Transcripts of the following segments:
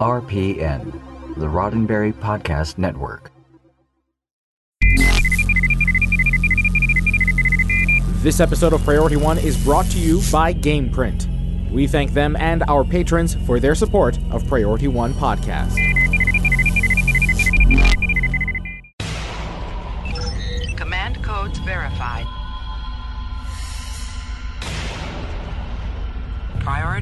RPN, the Roddenberry Podcast Network. This episode of Priority One is brought to you by GamePrint. We thank them and our patrons for their support of Priority One podcast.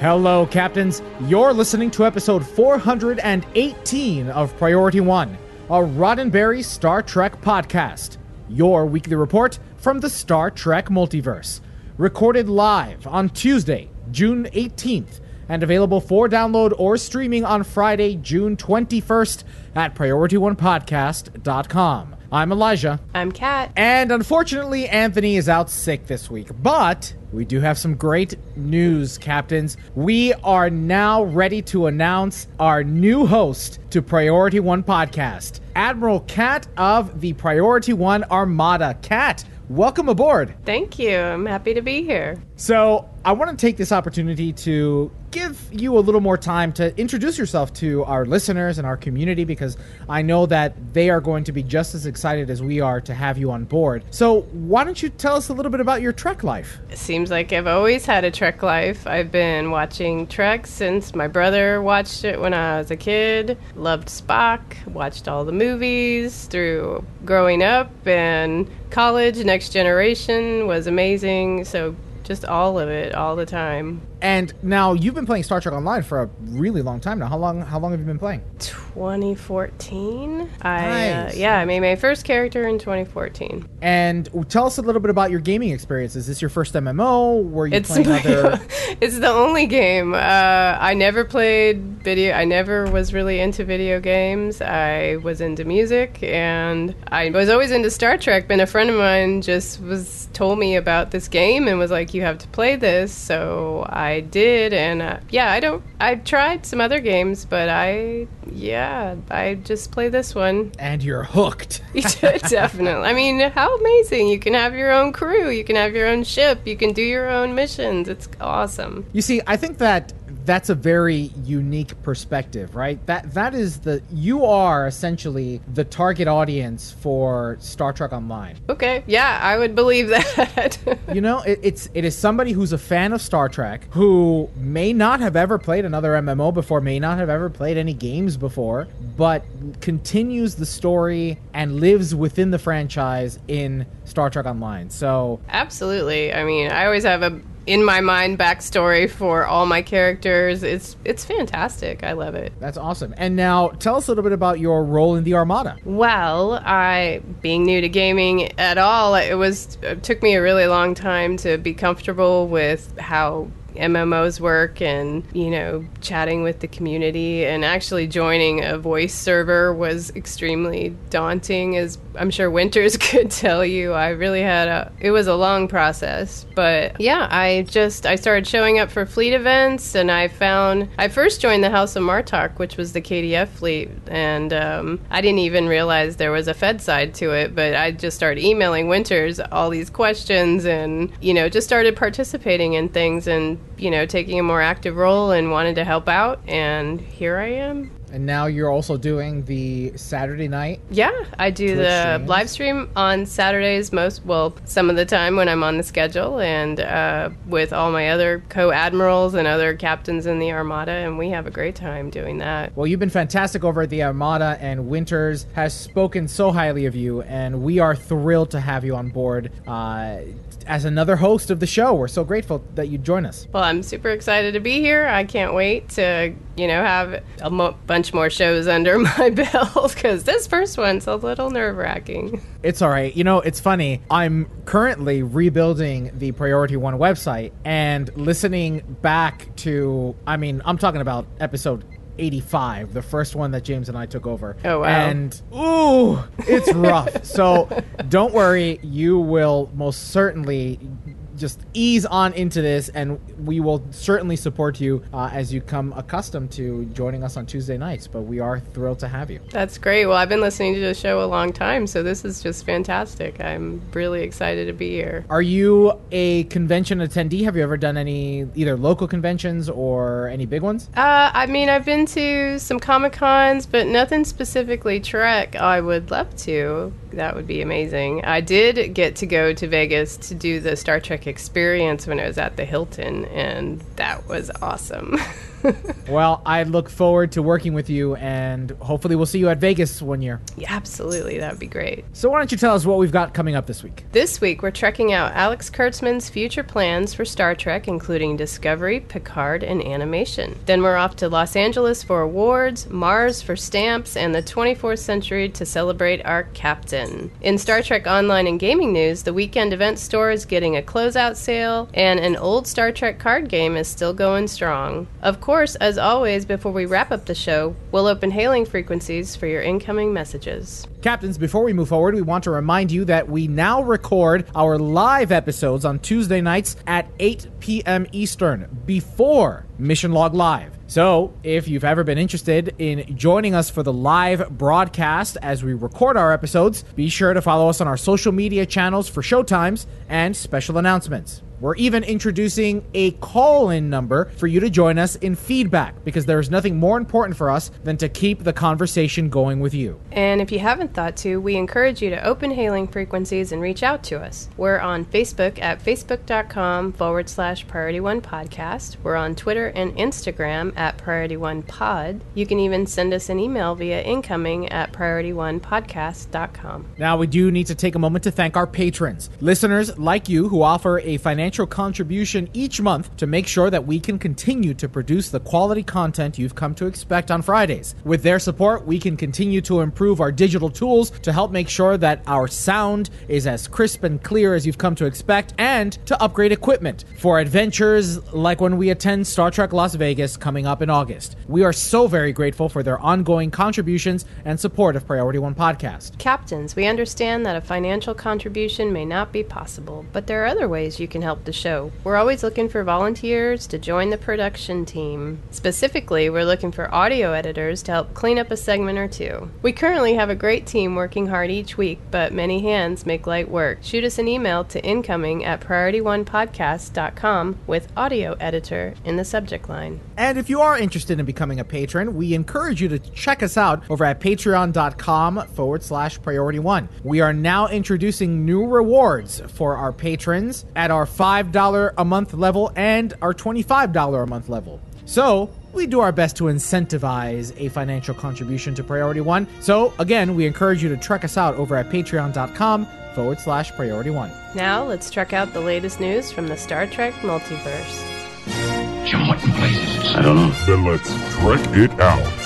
Hello, Captains. You're listening to episode 418 of Priority One, a Roddenberry Star Trek podcast. Your weekly report from the Star Trek multiverse. Recorded live on Tuesday, June 18th, and available for download or streaming on Friday, June 21st at PriorityOnePodcast.com. I'm Elijah. I'm Kat. And unfortunately, Anthony is out sick this week. But we do have some great news, Captains. We are now ready to announce our new host to Priority One podcast, Admiral Kat of the Priority One Armada. Kat, welcome aboard. Thank you. I'm happy to be here. So, I want to take this opportunity to give you a little more time to introduce yourself to our listeners and our community because I know that they are going to be just as excited as we are to have you on board. So, why don't you tell us a little bit about your Trek life? It seems like I've always had a Trek life. I've been watching Trek since my brother watched it when I was a kid. Loved Spock, watched all the movies through growing up and college. Next Generation was amazing. So, just all of it, all the time. And now you've been playing Star Trek Online for a really long time now. How long how long have you been playing? 2014. I Nice. uh, yeah, I made my first character in 2014. And tell us a little bit about your gaming experience. Is this your first MMO? Were you It's playing other it's the only game. Uh, I never played video. I never was really into video games. I was into music, and I was always into Star Trek. But a friend of mine just was told me about this game and was like, "You have to play this." So I did, and uh, yeah, I don't. I've tried some other games, but I yeah, I just play this one. and you're hooked. Definitely. I mean, how amazing! You can have your own crew. You can have your own ship. You can do your own missions. It's awesome. You see, I think that that's a very unique perspective, right? That that is the you are essentially the target audience for Star Trek Online. Okay, yeah, I would believe that. You know, it, it's it is somebody who's a fan of Star Trek who may not have ever played another MMO before, may not have ever played any games before, but continues the story and lives within the franchise in Star Trek Online. So Absolutely. I mean, I always have a in my mind backstory for all my characters. It's it's fantastic. I love it. that's awesome. And now tell us a little bit about your role in the Armada. Well, I being new to gaming at all, it was it took me a really long time to be comfortable with how MMOs work and, you know, chatting with the community and actually joining a voice server was extremely daunting as I'm sure Winters could tell you. I really had a it was a long process, but yeah, I just I started showing up for fleet events and I found I first joined the House of Martok, which was the KDF fleet, and um, I didn't even realize there was a Fed side to it, but I just started emailing Winters all these questions and you know just started participating in things and you know taking a more active role and wanted to help out, and here I am. And now you're also doing the Saturday night. Yeah, I do Twitch the streams? live stream on Saturdays most, well, some of the time when I'm on the schedule, and uh, with all my other co admirals and other captains in the Armada, and we have a great time doing that. Well, you've been fantastic over at the Armada, and Winters has spoken so highly of you, and we are thrilled to have you on board uh, as another host of the show. We're so grateful that you join us. Well, I'm super excited to be here. I can't wait to, you know, have a mo- bunch more shows under my belt because this first one's a little nerve wracking. It's all right. You know, it's funny. I'm currently rebuilding the Priority One website and listening back to, I mean, I'm talking about episode 85, the first one that James and I took over. Oh, wow. And, ooh, it's rough. so don't worry. You will most certainly just ease on into this, and we will certainly support you uh, as you come accustomed to joining us on Tuesday nights. But we are thrilled to have you. That's great. Well, I've been listening to the show a long time, so this is just fantastic. I'm really excited to be here. Are you a convention attendee? Have you ever done any either local conventions or any big ones? Uh, I mean, I've been to some Comic Cons, but nothing specifically Trek. I would love to. That would be amazing. I did get to go to Vegas to do the Star Trek experience when I was at the Hilton, and that was awesome. Well, I look forward to working with you, and hopefully, we'll see you at Vegas one year. yeah, absolutely. That would be great. So, why don't you tell us what we've got coming up this week? This week, we're checking out Alex Kurtzman's future plans for Star Trek, including Discovery, Picard, and animation. Then we're off to Los Angeles for awards, Mars for stamps, and the 24th century to celebrate our captain. In Star Trek Online and Gaming News, the weekend event store is getting a closeout sale, and an old Star Trek card game is still going strong. Of course, as always, before we wrap up the show, we'll open hailing frequencies for your incoming messages. Captains, before we move forward, we want to remind you that we now record our live episodes on Tuesday nights at 8 p.m. Eastern before Mission Log Live. So, if you've ever been interested in joining us for the live broadcast as we record our episodes, be sure to follow us on our social media channels for showtimes and special announcements. We're even introducing a call in number for you to join us in feedback because there is nothing more important for us than to keep the conversation going with you. And if you haven't thought to, we encourage you to open hailing frequencies and reach out to us. We're on Facebook at facebook.com forward slash priority one podcast. We're on Twitter and Instagram at priority one pod. You can even send us an email via incoming at priority1podcast.com. Now, we do need to take a moment to thank our patrons, listeners like you who offer a financial contribution each month to make sure that we can continue to produce the quality content you've come to expect on Fridays. With their support, we can continue to improve our digital tools to help make sure that our sound is as crisp and clear as you've come to expect, and to upgrade equipment for adventures like when we attend Star Trek Las Vegas coming up in August. We are so very grateful for their ongoing contributions and support of Priority One Podcast. Captains, we understand that a financial contribution may not be possible, but there are other ways you can help the show. We're always looking for volunteers to join the production team. Specifically, we're looking for audio editors to help clean up a segment or two. We currently have a great team working hard each week, but many hands make light work. Shoot us an email to incoming at priorityonepodcast.com with audio editor in the subject line. And if you are interested in becoming a patron, we encourage you to check us out over at patreon.com forward slash priority one. We are now introducing new rewards for our patrons at our $5 a month level and our $25 a month level. So, we do our best to incentivize a financial contribution to Priority One. So, again, we encourage you to check us out over at patreon.com forward slash priority one. Now, let's check out the latest news from the Star Trek multiverse. Jim, what in blazes? I don't know. Then let's trek it out.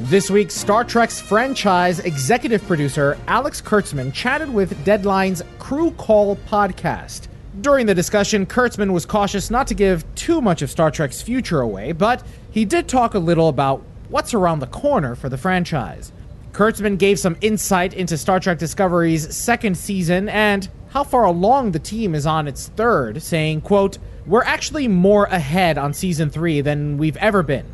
This week, Star Trek's franchise executive producer Alex Kurtzman chatted with Deadline's Crew Call podcast. During the discussion, Kurtzman was cautious not to give too much of Star Trek's future away, but he did talk a little about what's around the corner for the franchise. Kurtzman gave some insight into Star Trek Discovery's second season and how far along the team is on its third, saying, quote, We're actually more ahead on season 3 than we've ever been.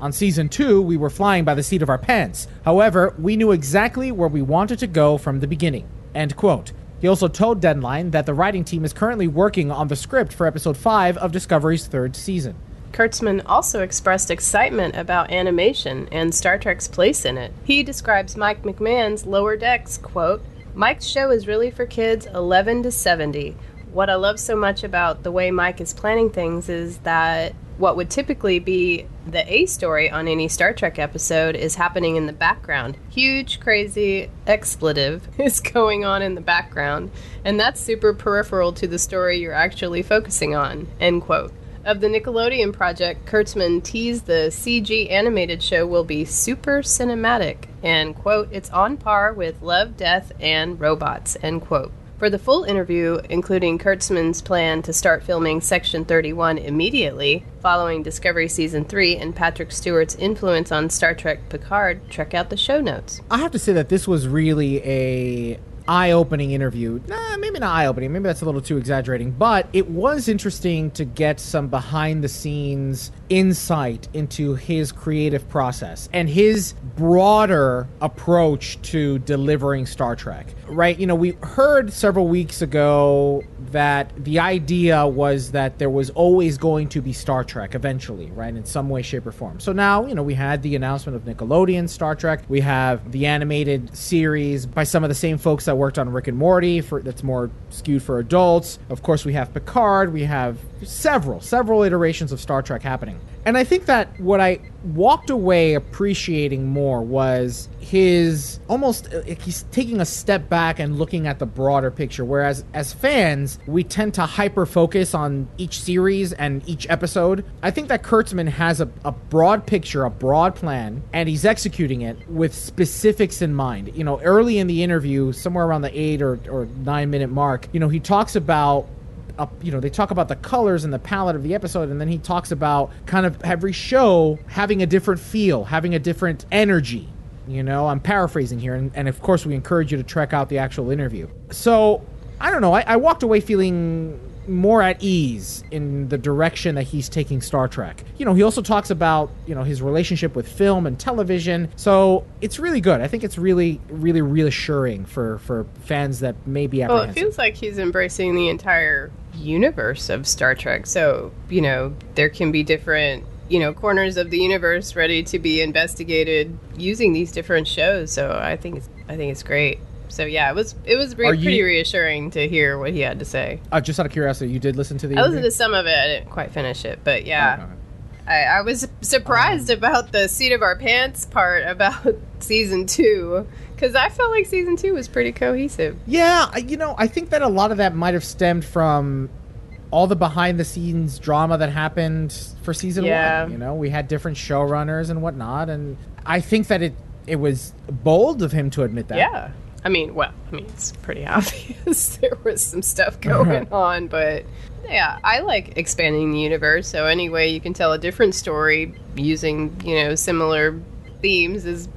On season 2, we were flying by the seat of our pants. However, we knew exactly where we wanted to go from the beginning. End quote. He also told Deadline that the writing team is currently working on the script for episode 5 of Discovery's third season. Kurtzman also expressed excitement about animation and Star Trek's place in it. He describes Mike McMahan's Lower Decks, quote, Mike's show is really for kids 11 to 70. What I love so much about the way Mike is planning things is that what would typically be the A story on any Star Trek episode is happening in the background. Huge, crazy expletive is going on in the background, and that's super peripheral to the story you're actually focusing on. End quote. of the Nickelodeon project, Kurtzman teased the CG animated show will be super cinematic and, quote, it's on par with Love, Death, and Robots, end quote. For the full interview, including Kurtzman's plan to start filming Section 31 immediately following Discovery Season 3 and Patrick Stewart's influence on Star Trek Picard, check out the show notes. I have to say that this was really a eye-opening interview. Nah, maybe not eye-opening. Maybe that's a little too exaggerating, but it was interesting to get some behind-the-scenes insight into his creative process and his broader approach to delivering Star Trek. Right? You know, we heard several weeks ago that the idea was that there was always going to be Star Trek eventually, right, in some way, shape, or form. So now, you know, we had the announcement of Nickelodeon Star Trek. We have the animated series by some of the same folks that worked on Rick and Morty for that's more skewed for adults. Of course, we have Picard. We have several, several iterations of Star Trek happening. And I think that what I walked away appreciating more was his almost uh, he's taking a step back and looking at the broader picture whereas as fans we tend to hyper focus on each series and each episode. I think that kurtzman has a, a broad picture a broad plan and he's executing it with specifics in mind. You know early in the interview somewhere around the eight or, or nine minute mark you know he talks about uh, you know, they talk about the colors and the palette of the episode, and then he talks about kind of every show having a different feel, having a different energy. You know, I'm paraphrasing here, and, and of course, we encourage you to check out the actual interview. So, I don't know, I, I walked away feeling more at ease in the direction that he's taking Star Trek. You know, he also talks about, you know, his relationship with film and television. So it's really good. I think it's really, really reassuring for, for fans that may be Well, apprehensive. it feels like he's embracing the entire universe of Star Trek. So, you know, there can be different, you know, corners of the universe ready to be investigated using these different shows. So, I think it's I think it's great. So, yeah, it was it was re- you- pretty reassuring to hear what he had to say. uh, just out of curiosity, you did listen to the I listened to some of it. I didn't quite finish it, but yeah. Okay. I, I was surprised um, about the seat of our pants part about season two because I felt like season two was pretty cohesive. Yeah, you know, I think that a lot of that might have stemmed from all the behind the scenes drama that happened for season Yeah. one. You know, we had different showrunners and whatnot, and I think that it it was bold of him to admit that. Yeah. I mean, well, I mean, it's pretty obvious there was some stuff going on, but yeah, I like expanding the universe. So any way you can tell a different story using, you know, similar themes is,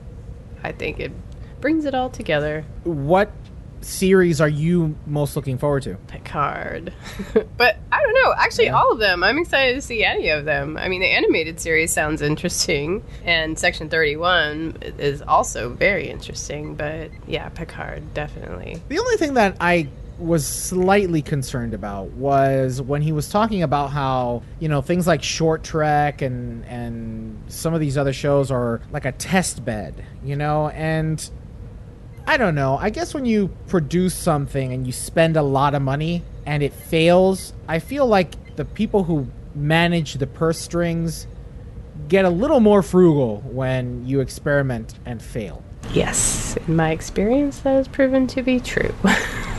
I think it brings it all together. What series are you most looking forward to? Picard. but I don't know. Actually, all of them. I'm excited to see any of them. I mean, the animated series sounds interesting, and Section 31 is also very interesting. But yeah, Picard, definitely. The only thing that I was slightly concerned about was when he was talking about how you know things like short trek and and some of these other shows are like a test bed you know? And i don't know. I guess when you produce something and you spend a lot of money and it fails i feel like the people who manage the purse strings get a little more frugal when you experiment and fail. Yes, in my experience, that has proven to be true.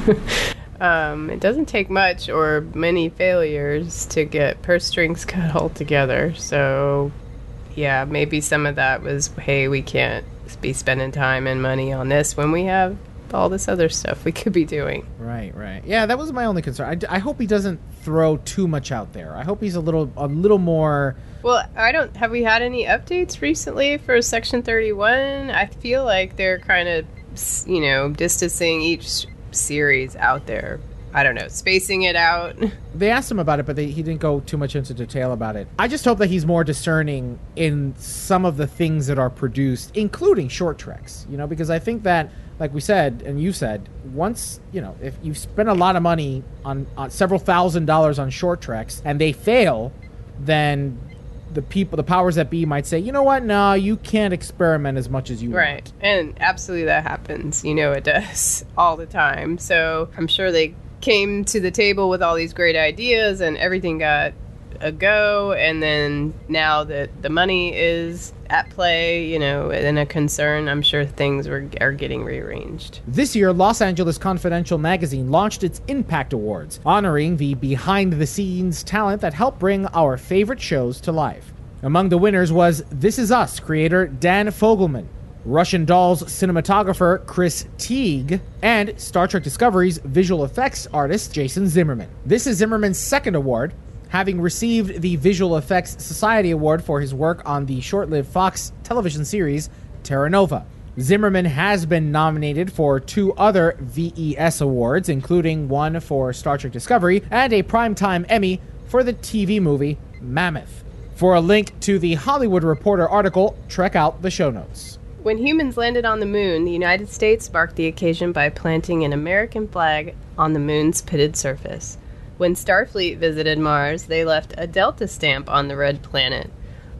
um, it doesn't take much or many failures to get purse strings cut all together. So, yeah, maybe some of that was, hey, we can't be spending time and money on this when we have all this other stuff we could be doing. Right, right. Yeah, that was my only concern. I, d- I hope he doesn't throw too much out there. I hope he's a little a little more. Well, I don't. Have we had any updates recently for Section 31? I feel like they're kind of, you know, distancing each series out there. I don't know, spacing it out. They asked him about it, but they, he didn't go too much into detail about it. I just hope that he's more discerning in some of the things that are produced, including short treks. You know, because I think that, like we said and you said, once you know, if you spend a lot of money on, on several thousand dollars on short treks and they fail, then the people, the powers that be, might say, you know what? No, you can't experiment as much as you Right. want. And absolutely that happens. You know it does all the time. So I'm sure they came to the table with all these great ideas and everything got ago, and then now that the money is at play, you know, and a concern, I'm sure things were, are getting rearranged. This year, Los Angeles Confidential magazine launched its Impact Awards, honoring the behind the scenes talent that helped bring our favorite shows to life. Among the winners was This Is Us creator Dan Fogelman, Russian Dolls cinematographer Chris Teague, and Star Trek Discovery's visual effects artist Jason Zimmerman. This is Zimmerman's second award, having received the Visual Effects Society Award for his work on the short lived Fox television series Terra Nova. Zimmerman has been nominated for two other VES awards, including one for Star Trek Discovery and a Primetime Emmy for the TV movie Mammoth. For a link to the Hollywood Reporter article, check out the show notes. When humans landed on the moon, the United States marked the occasion by planting an American flag on the moon's pitted surface. When Starfleet visited Mars, they left a Delta stamp on the red planet.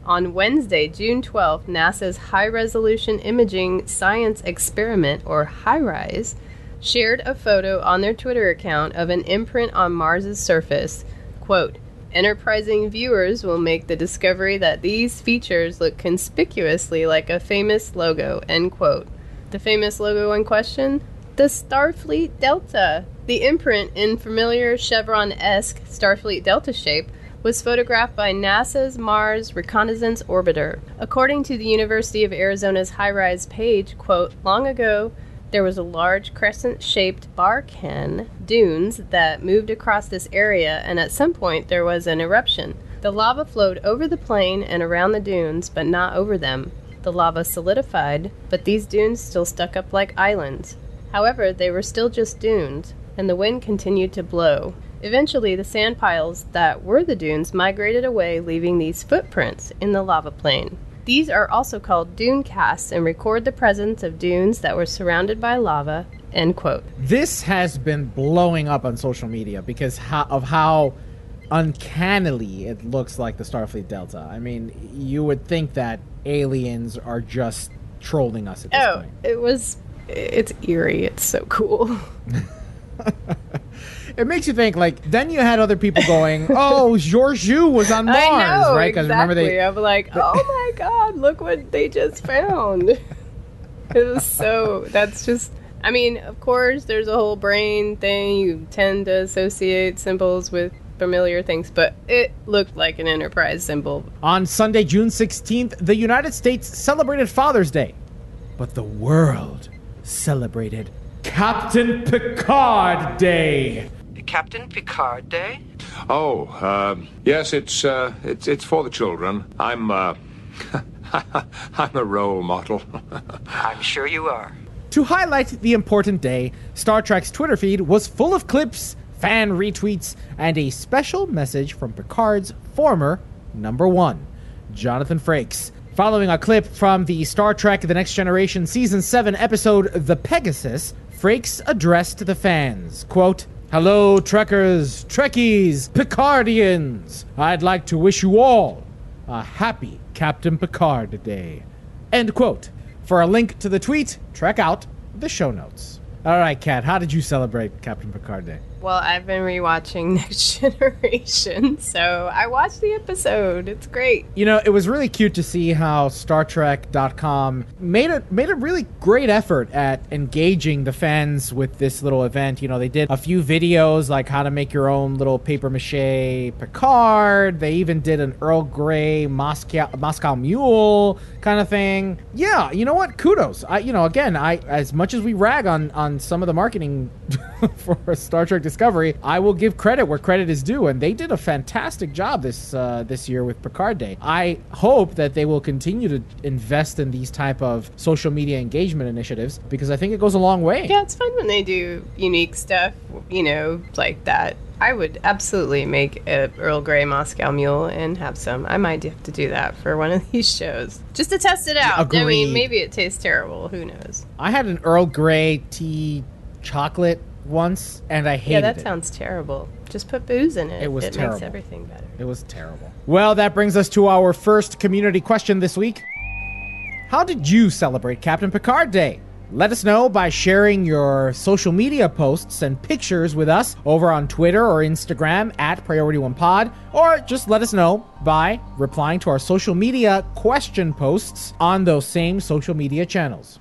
On Wednesday, June 12, NASA's High Resolution Imaging Science Experiment, or HiRISE, shared a photo on their Twitter account of an imprint on Mars's surface. Quote, Enterprising viewers will make the discovery that these features look conspicuously like a famous logo. End quote. The famous logo in question? The Starfleet Delta. The imprint, in familiar chevron esque Starfleet Delta shape, was photographed by NASA's Mars Reconnaissance Orbiter. According to the University of Arizona's HiRISE page, quote, long ago, there was a large crescent shaped Barkhan dunes that moved across this area, and at some point there was an eruption. The lava flowed over the plain and around the dunes, but not over them. The lava solidified, but these dunes still stuck up like islands. However, they were still just dunes, and the wind continued to blow. Eventually, the sand piles that were the dunes migrated away, leaving these footprints in the lava plain. These are also called dune casts and record the presence of dunes that were surrounded by lava. End quote. This has been blowing up on social media because of how uncannily it looks like the Starfleet Delta. I mean, you would think that aliens are just trolling us at this Oh, point. it was. It's eerie. It's so cool. It makes you think. Like then you had other people going, "Oh, Georgiou was on Mars, I know, right?" exactly. remember they I'm like, oh my god, look what they just found. it was so. That's just. I mean, of course, there's a whole brain thing. You tend to associate symbols with familiar things, but it looked like an Enterprise symbol. On Sunday, June 16th, the United States celebrated Father's Day, but the world celebrated Captain Picard Day. Captain Picard Day? Oh, uh, yes, it's uh, it's it's for the children. I'm uh, I'm a role model. I'm sure you are. To highlight the important day, Star Trek's Twitter feed was full of clips, fan retweets, and a special message from Picard's former number one, Jonathan Frakes. Following a clip from the Star Trek The Next Generation Season 7 episode The Pegasus, Frakes addressed the fans. Quote, Hello, Trekkers, Trekkies, Picardians. I'd like to wish you all a happy Captain Picard Day. End quote. For a link to the tweet, check out the show notes. All right, Kat, how did you celebrate Captain Picard Day? Well, I've been rewatching Next Generation, so I watched the episode. It's great. You know, it was really cute to see how StarTrek.com made a made a really great effort at engaging the fans with this little event. You know, they did a few videos like how to make your own little paper mache Picard. They even did an Earl Grey Moscow Moscow Mule kind of thing. Yeah, you know what? Kudos. I, you know, again, I as much as we rag on on some of the marketing for Star Trek Discovery, I will give credit where credit is due, and they did a fantastic job this uh, this year with Picard Day. I hope that they will continue to invest in these type of social media engagement initiatives because I think it goes a long way. Yeah, it's fun when they do unique stuff, you know, like that. I would absolutely make a Earl Grey Moscow Mule and have some. I might have to do that for one of these shows just to test it out. I mean, maybe it tastes terrible. Who knows? I had an Earl Grey tea chocolate once, and I hated yeah, that it. sounds terrible. Just put booze in it. It was it terrible. makes everything better. It was terrible. Well, that brings us to our first community question this week. How did you celebrate Captain Picard Day? Let us know by sharing your social media posts and pictures with us over on Twitter or Instagram at Priority One Pod, or just let us know by replying to our social media question posts on those same social media channels.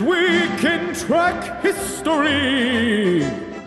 This week in Trek history.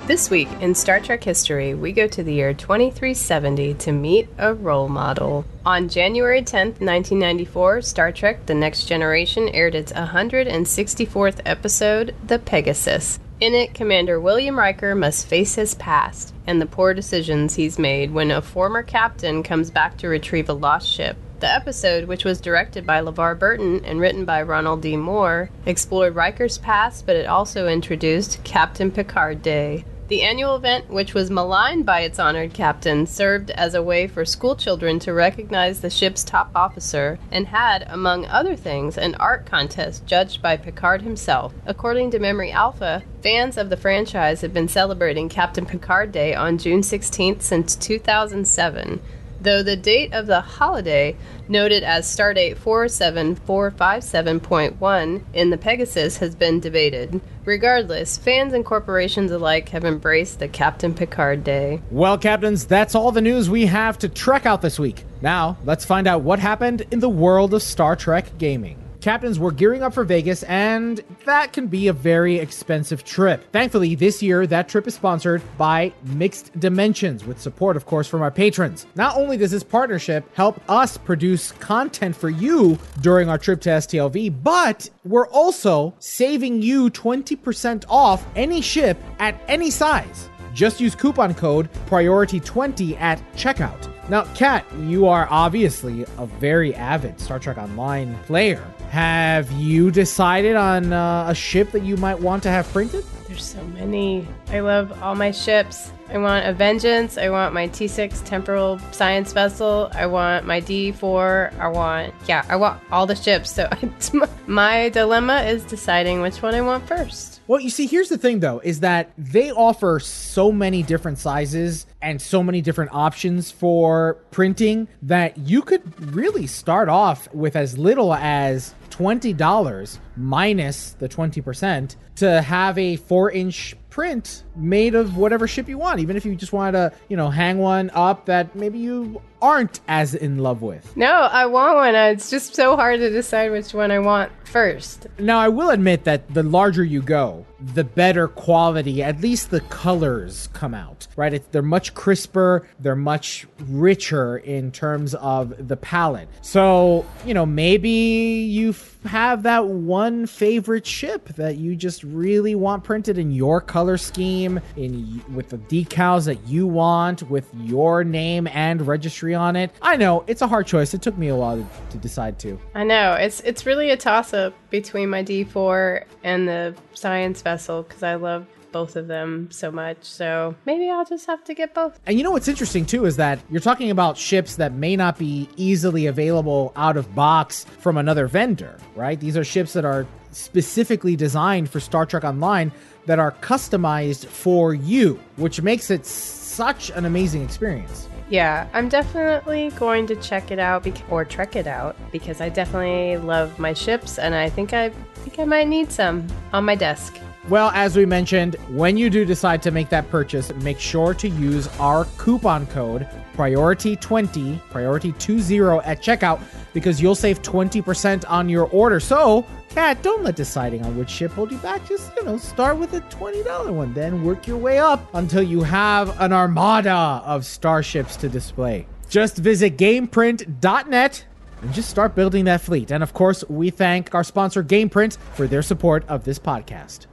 This week in Star Trek history, we go to the year 2370 to meet a role model. On January 10th, 1994, Star Trek The Next Generation aired its 164th episode, The Pegasus. In it, Commander William Riker must face his past and the poor decisions he's made when a former captain comes back to retrieve a lost ship. The episode, which was directed by LeVar Burton and written by Ronald D. Moore, explored Riker's past, but it also introduced Captain Picard Day. The annual event, which was maligned by its honored captain, served as a way for schoolchildren to recognize the ship's top officer and had, among other things, an art contest judged by Picard himself. According to Memory Alpha, fans of the franchise have been celebrating Captain Picard Day on June 16th since 2007 though the date of the holiday, noted as Stardate 47457.1 in the Pegasus, has been debated. Regardless, fans and corporations alike have embraced the Captain Picard Day. Well, Captains, that's all the news we have to trek out this week. Now, let's find out what happened in the world of Star Trek gaming. Captains, we're gearing up for Vegas, and that can be a very expensive trip. Thankfully, this year, that trip is sponsored by Mixed Dimensions, with support, of course, from our patrons. Not only does this partnership help us produce content for you during our trip to STLV, but we're also saving you 20% off any ship at any size. Just use coupon code PRIORITY20 at checkout. Now, Kat, you are obviously a very avid Star Trek Online player. Have you decided on uh, a ship that you might want to have printed? There's so many. I love all my ships. I want a Vengeance. I want my T6 Temporal Science Vessel. I want my D4. I want, yeah, I want all the ships. So my dilemma is deciding which one I want first. Well, you see, here's the thing though, is that they offer so many different sizes and so many different options for printing that you could really start off with as little as $20 minus the 20% to have a four inch print made of whatever ship you want even if you just wanted to you know hang one up that maybe you aren't as in love with No, I want one. It's just so hard to decide which one I want first. now i will admit that the larger you go the better quality at least the colors come out right it's, they're much crisper they're much richer in terms of the palette so you know maybe you f- have that one favorite ship that you just really want printed in your color scheme in with the decals that you want with your name and registry on it i know it's a hard choice it took me a while to, to decide too I know it's it's really a toss up between my D4 and the science vessel because I love both of them so much. So maybe I'll just have to get both. And you know what's interesting too is that you're talking about ships that may not be easily available out of box from another vendor, right? These are ships that are specifically designed for Star Trek Online that are customized for you, which makes it such an amazing experience. Yeah, I'm definitely going to check it out or trek it out because I definitely love my ships and I think I think I might need some on my desk. Well, as we mentioned, when you do decide to make that purchase, make sure to use our coupon code priority20, priority20 at checkout because you'll save 20% on your order. So, Kat, don't let deciding on which ship hold you back. Just, you know, start with a $20 one, then work your way up until you have an armada of starships to display. Just visit gameprint.net and just start building that fleet. And of course, we thank our sponsor GamePrint for their support of this podcast.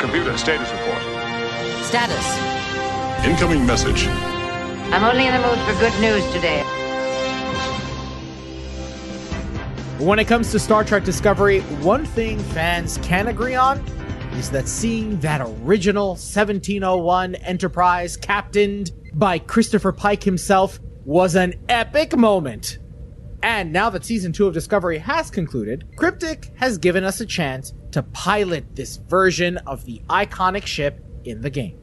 Computer status report. Status. Incoming message. I'm only in the mood for good news today. When it comes to Star Trek Discovery, one thing fans can agree on is that seeing that original 1701 Enterprise captained by Christopher Pike himself was an epic moment. And now that season two of Discovery has concluded, Cryptic has given us a chance to pilot this version of the iconic ship in the game.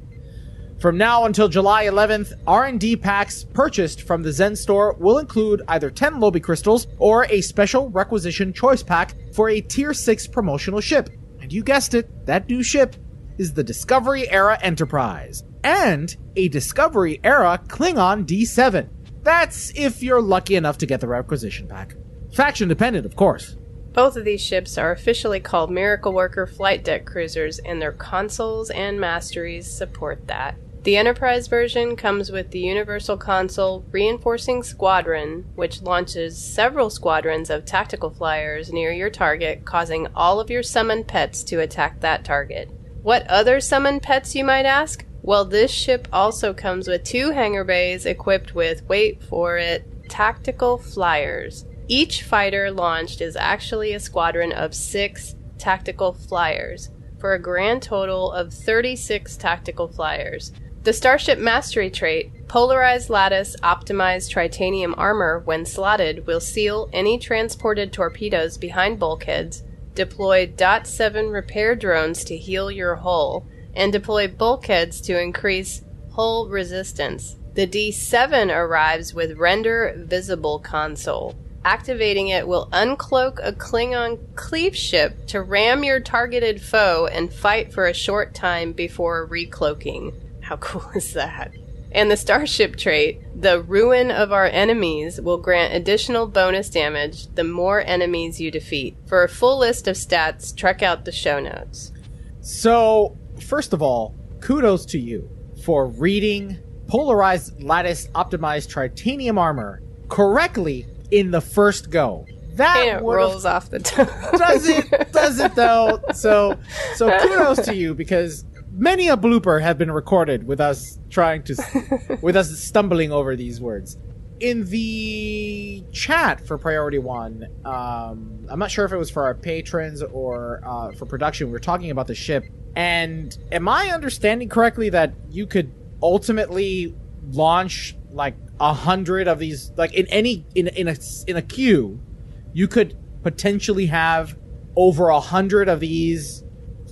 From now until July 11th, R&D packs purchased from the Zen store will include either 10 Lobi crystals or a special requisition choice pack for a tier 6 promotional ship. And you guessed it, that new ship is the Discovery Era Enterprise and a Discovery Era Klingon D7. That's if you're lucky enough to get the requisition pack. Faction dependent, of course. Both of these ships are officially called Miracle Worker flight deck cruisers, and their consoles and masteries support that. The Enterprise version comes with the Universal Console Reinforcing Squadron, which launches several squadrons of tactical flyers near your target, causing all of your summoned pets to attack that target. What other summoned pets, you might ask? Well, this ship also comes with two hangar bays equipped with, wait for it, tactical flyers. Each fighter launched is actually a squadron of six tactical flyers, for a grand total of 36 tactical flyers. The Starship Mastery trait, Polarized Lattice Optimized Tritanium Armor, when slotted, will seal any transported torpedoes behind bulkheads, deploy Dot 7 repair drones to heal your hull, and deploy bulkheads to increase hull resistance. The D7 arrives with Render Visible console. Activating it will uncloak a Klingon cleave ship to ram your targeted foe and fight for a short time before recloaking. How cool is that? And the Starship trait, the Ruin of Our Enemies, will grant additional bonus damage the more enemies you defeat. For a full list of stats, check out the show notes. So, first of all, kudos to you for reading polarized lattice optimized titanium armor correctly in the first go. That rolls off the tongue. does it does it though so so kudos to you because many a blooper have been recorded with us trying to with us stumbling over these words. In the chat for priority one um i'm not sure if it was for our patrons or uh, for production we were talking about the ship. And am i understanding correctly that you could ultimately launch like a hundred of these like in any in in a in a queue you could potentially have over a hundred of these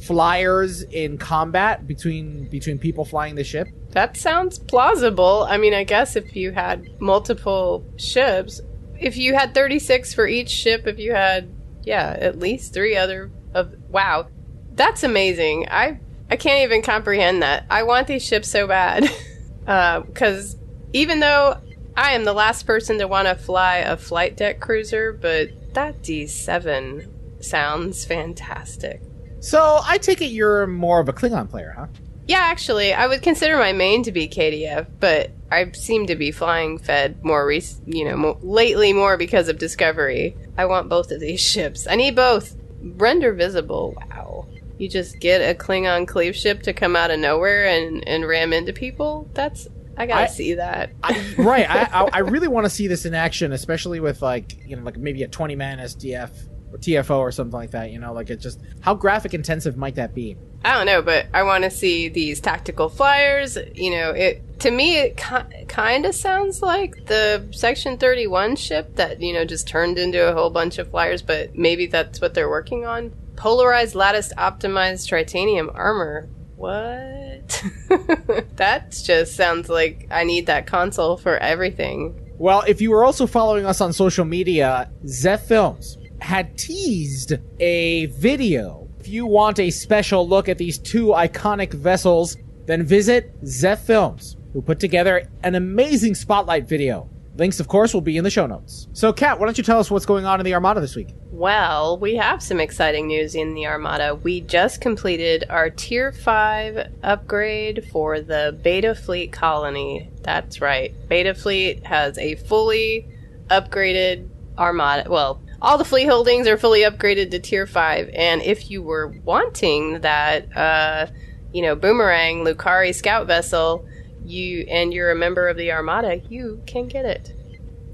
flyers in combat between between people flying the ship. That sounds plausible. I mean, I guess if you had multiple ships, if you had 36 for each ship, if you had, yeah, at least three other of, wow, that's amazing. I, I can't even comprehend that. I want these ships so bad. Uh, because even though I am the last person to want to fly a flight deck cruiser, but that D7 sounds fantastic. So I take it you're more of a Klingon player, huh? Yeah, actually, I would consider my main to be KDF, but I seem to be flying Fed more, rec- you know, mo- lately more because of Discovery. I want both of these ships. I need both. Render visible. Wow. You just get a Klingon cleave ship to come out of nowhere and, and ram into people? That's. I gotta I- see that. I, right. I, I I really want to see this in action, especially with like you know like maybe a 20 man SDF or TFO or something like that. You know, like it just how graphic intensive might that be? I don't know, but I want to see these tactical flyers. You know, it to me it ki- kind of sounds like the Section Thirty One ship that you know just turned into a whole bunch of flyers. But maybe that's what they're working on. Polarized lattice optimized titanium armor. What? that just sounds like I need that console for everything. Well, if you were also following us on social media, Zeph Films had teased a video. If you want a special look at these two iconic vessels, then visit Zeph Films, who put together an amazing spotlight video. Links, of course, will be in the show notes. So, Kat, why don't you tell us what's going on in the Armada this week? Well, we have some exciting news in the Armada. We just completed our Tier 5 upgrade for the Beta Fleet colony. That's right. Beta Fleet has a fully upgraded Armada. Well, all the fleet holdings are fully upgraded to Tier 5. And if you were wanting that, uh, you know, Boomerang Lukari scout vessel, you and you're a member of the Armada, you can get it.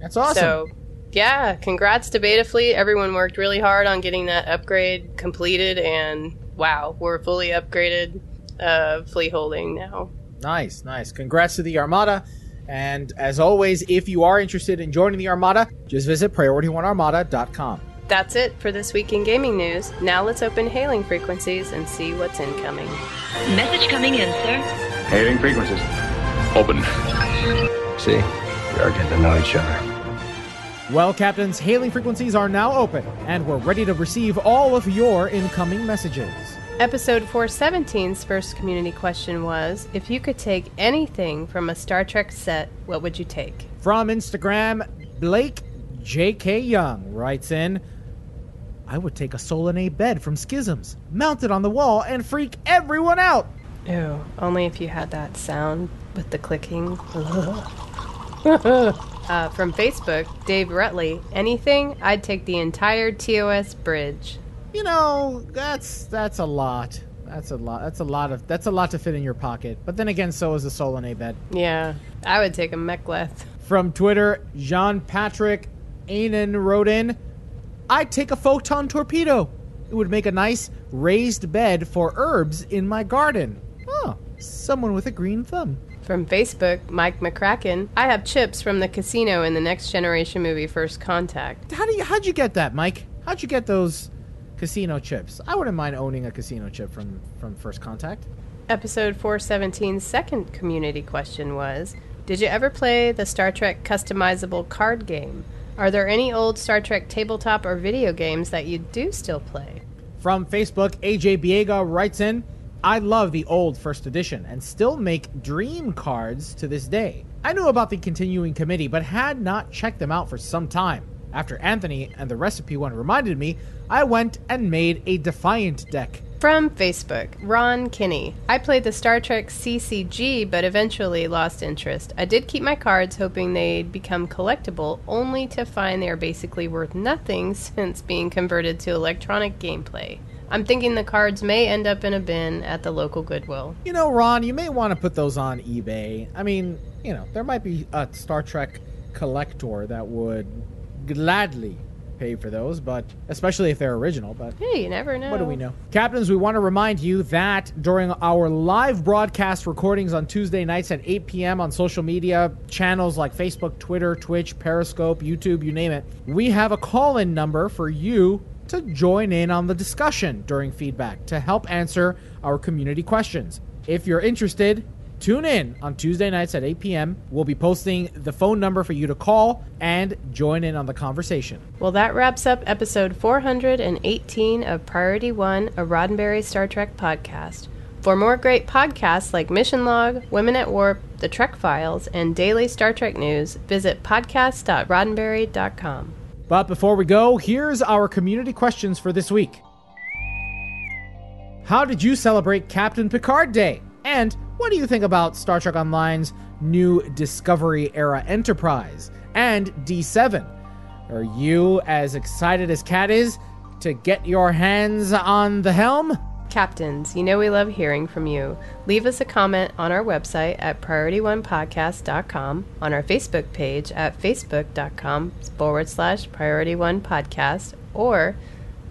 That's awesome. So, yeah, congrats to Beta Fleet. Everyone worked really hard on getting that upgrade completed, and wow, we're fully upgraded uh, fleet holding now. Nice, nice. Congrats to the Armada. And as always, if you are interested in joining the Armada, just visit PriorityOneArmada.com. That's it for this week in gaming news. Now let's open hailing frequencies and see what's incoming. Message coming in, sir. Hailing frequencies. Open. See, we are getting to know each other. Well, Captains, hailing frequencies are now open, and we're ready to receive all of your incoming messages. Episode 417's first community question was If you could take anything from a Star Trek set, what would you take? From Instagram, Blake J.K. Young writes in I would take a Solanae bed from Schisms, mount it on the wall, and freak everyone out. Ew, only if you had that sound with the clicking. uh, from Facebook, Dave Rutley, anything, I'd take the entire TOS bridge. You know, that's that's a lot. That's a lot. That's a lot of that's a lot to fit in your pocket. But then again, so is a Solanae bed. Yeah, I would take a Mek'leth. From Twitter, Jean Patrick Anan wrote in, I'd take a photon torpedo. It would make a nice raised bed for herbs in my garden. Oh, someone with a green thumb. From Facebook, Mike McCracken, I have chips from the casino in the next generation movie First Contact. How do you how'd you get that, Mike? How'd you get those casino chips? I wouldn't mind owning a casino chip from from First Contact. Episode 417's second community question was Did you ever play the Star Trek customizable card game? Are there any old Star Trek tabletop or video games that you do still play? From Facebook, AJ Biega writes in, I love the old first edition and still make dream cards to this day. I knew about the continuing committee, but had not checked them out for some time. After Anthony and the recipe one reminded me, I went and made a Defiant deck. From Facebook, Ron Kinney. I played the Star Trek CCG, but eventually lost interest. I did keep my cards, hoping they'd become collectible, only to find they are basically worth nothing since being converted to electronic gameplay. I'm thinking the cards may end up in a bin at the local Goodwill. You know, Ron, you may want to put those on eBay. I mean, you know, there might be a Star Trek collector that would gladly pay for those, but especially if they're original. But hey, you never know. What do we know? Captains, we want to remind you that during our live broadcast recordings on Tuesday nights at 8 p.m. on social media channels like Facebook, Twitter, Twitch, Periscope, YouTube, you name it, we have a call in number for you to join in on the discussion during feedback to help answer our community questions. If you're interested, Tune in on Tuesday nights at 8 p.m. We'll be posting the phone number for you to call and join in on the conversation. Well, that wraps up episode 418 of Priority One, a Roddenberry Star Trek podcast. For more great podcasts like Mission Log, Women at Warp, The Trek Files, and daily Star Trek news, visit podcast.roddenberry.com. But before we go, here's our community questions for this week. How did you celebrate Captain Picard Day? And what do you think about Star Trek Online's new Discovery era Enterprise and D7? Are you as excited as Kat is to get your hands on the helm? Captains, you know we love hearing from you. Leave us a comment on our website at PriorityOnePodcast.com, on our Facebook page at Facebook.com forward slash Priority One Podcast, or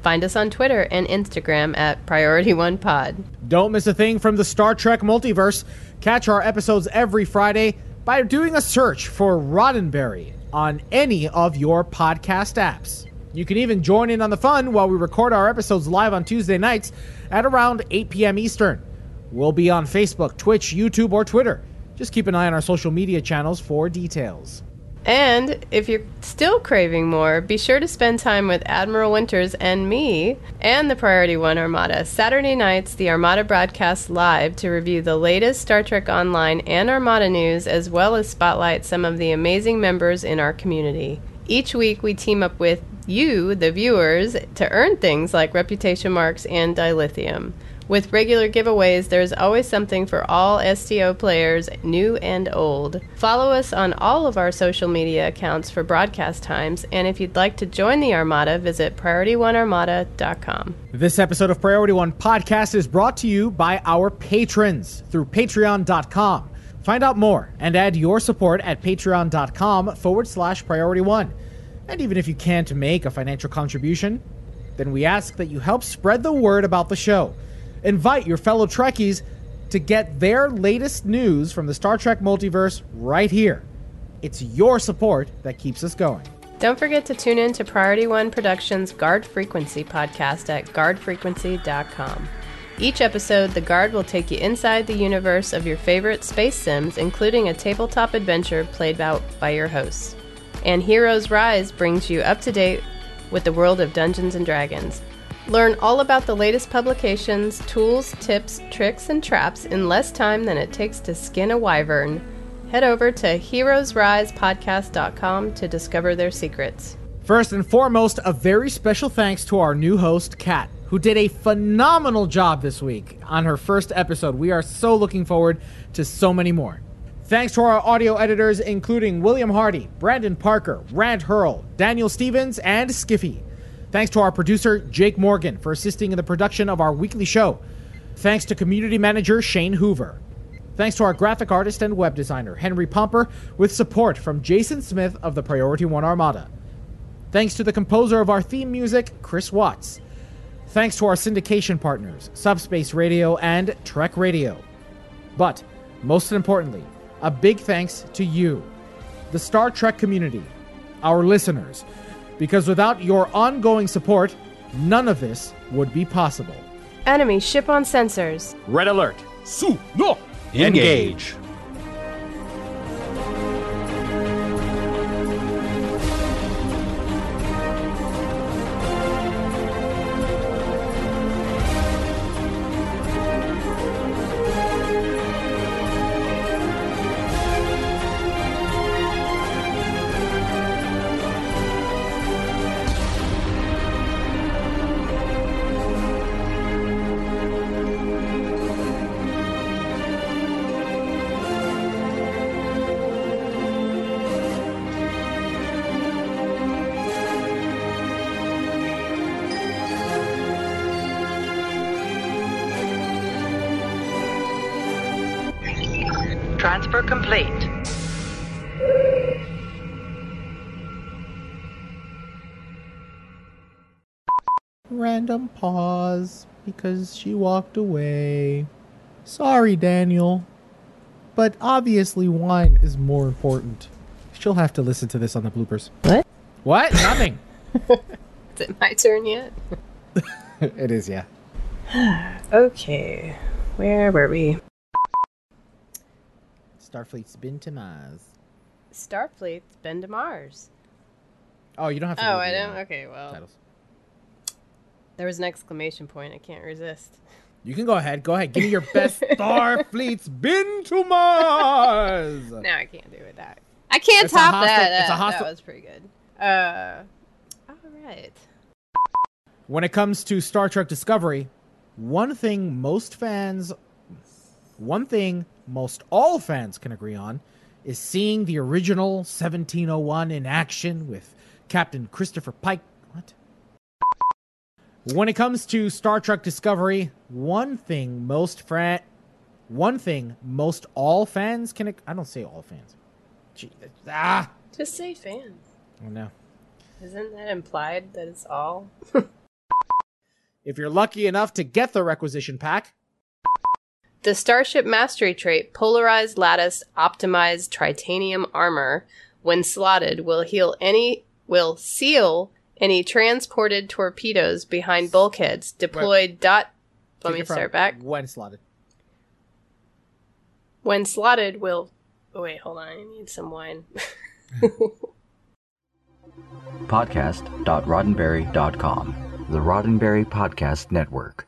Find us on Twitter and Instagram at Priority One Pod. Don't miss a thing from the Star Trek multiverse. Catch our episodes every Friday by doing a search for Roddenberry on any of your podcast apps. You can even join in on the fun while we record our episodes live on Tuesday nights at around 8 p.m. Eastern. We'll be on Facebook, Twitch, YouTube, or Twitter. Just keep an eye on our social media channels for details. And if you're still craving more, be sure to spend time with Admiral Winters and me and the Priority One Armada. Saturday nights, the Armada broadcasts live to review the latest Star Trek Online and Armada news, as well as spotlight some of the amazing members in our community. Each week, we team up with you, the viewers, to earn things like reputation marks and dilithium. With regular giveaways, there's always something for all STO players, new and old. Follow us on all of our social media accounts for broadcast times, and if you'd like to join the Armada, visit PriorityOneArmada.com. This episode of Priority One Podcast is brought to you by our patrons through Patreon.com. Find out more and add your support at patreon.com forward slash priority one. And even if you can't make a financial contribution, then we ask that you help spread the word about the show. Invite your fellow Trekkies to get their latest news from the Star Trek multiverse right here. It's your support that keeps us going. Don't forget to tune in to Priority One Productions Guard Frequency podcast at guardfrequency.com. Each episode, the Guard will take you inside the universe of your favorite space sims, including a tabletop adventure played out by your hosts. And Heroes Rise brings you up to date with the world of Dungeons and Dragons. Learn all about the latest publications, tools, tips, tricks, and traps in less time than it takes to skin a wyvern. Head over to heroesrisepodcast.com to discover their secrets. First and foremost, a very special thanks to our new host, Kat, who did a phenomenal job this week on her first episode. We are so looking forward to so many more. Thanks to our audio editors, including William Hardy, Brandon Parker, Rand Hurl, Daniel Stevens, and Skiffy. Thanks to our producer, Jake Morgan, for assisting in the production of our weekly show. Thanks to community manager Shane Hoover. Thanks to our graphic artist and web designer, Henry Pomper, with support from Jason Smith of the Priority One Armada. Thanks to the composer of our theme music, Chris Watts. Thanks to our syndication partners, Subspace Radio and Trek Radio. But, most importantly, a big thanks to you, the Star Trek community, our listeners, because without your ongoing support, none of this would be possible. Enemy ship on sensors. Red alert. Su, no. Engage. Transfer because she walked away. Sorry, Daniel. But obviously, wine is more important. She'll have to listen to this on the bloopers. What? What? Nothing. Is it my turn yet? it is, yeah. Okay. Where were we? Starfleet's been to Mars. Starfleet's been to Mars. Oh, you don't have to. Oh, I don't? Okay, well. Titles. There was an exclamation point. I can't resist. You can go ahead. Go ahead. Give me your best Starfleet's been to Mars. No, I can't do it that. I can't It's top hostile- that. it's a hostile- That was pretty good. Uh, all right. When it comes to Star Trek Discovery, one thing most fans, one thing most all fans can agree on, is seeing the original 1701 in action with Captain Christopher Pike. When it comes to Star Trek Discovery, one thing most fra- one thing most all fans can I don't say all fans. Gee, ah, Just say fans. oh no. Isn't that implied that it's all? If you're lucky enough to get the requisition pack, The Starship Mastery trait, Polarized Lattice Optimized Tritanium Armor, when slotted, will heal any will seal any transported torpedoes behind bulkheads deployed dot let take me start back. When slotted. When slotted will oh wait, hold on, I need some wine. Podcast.roddenberry.com, the Roddenberry Podcast Network.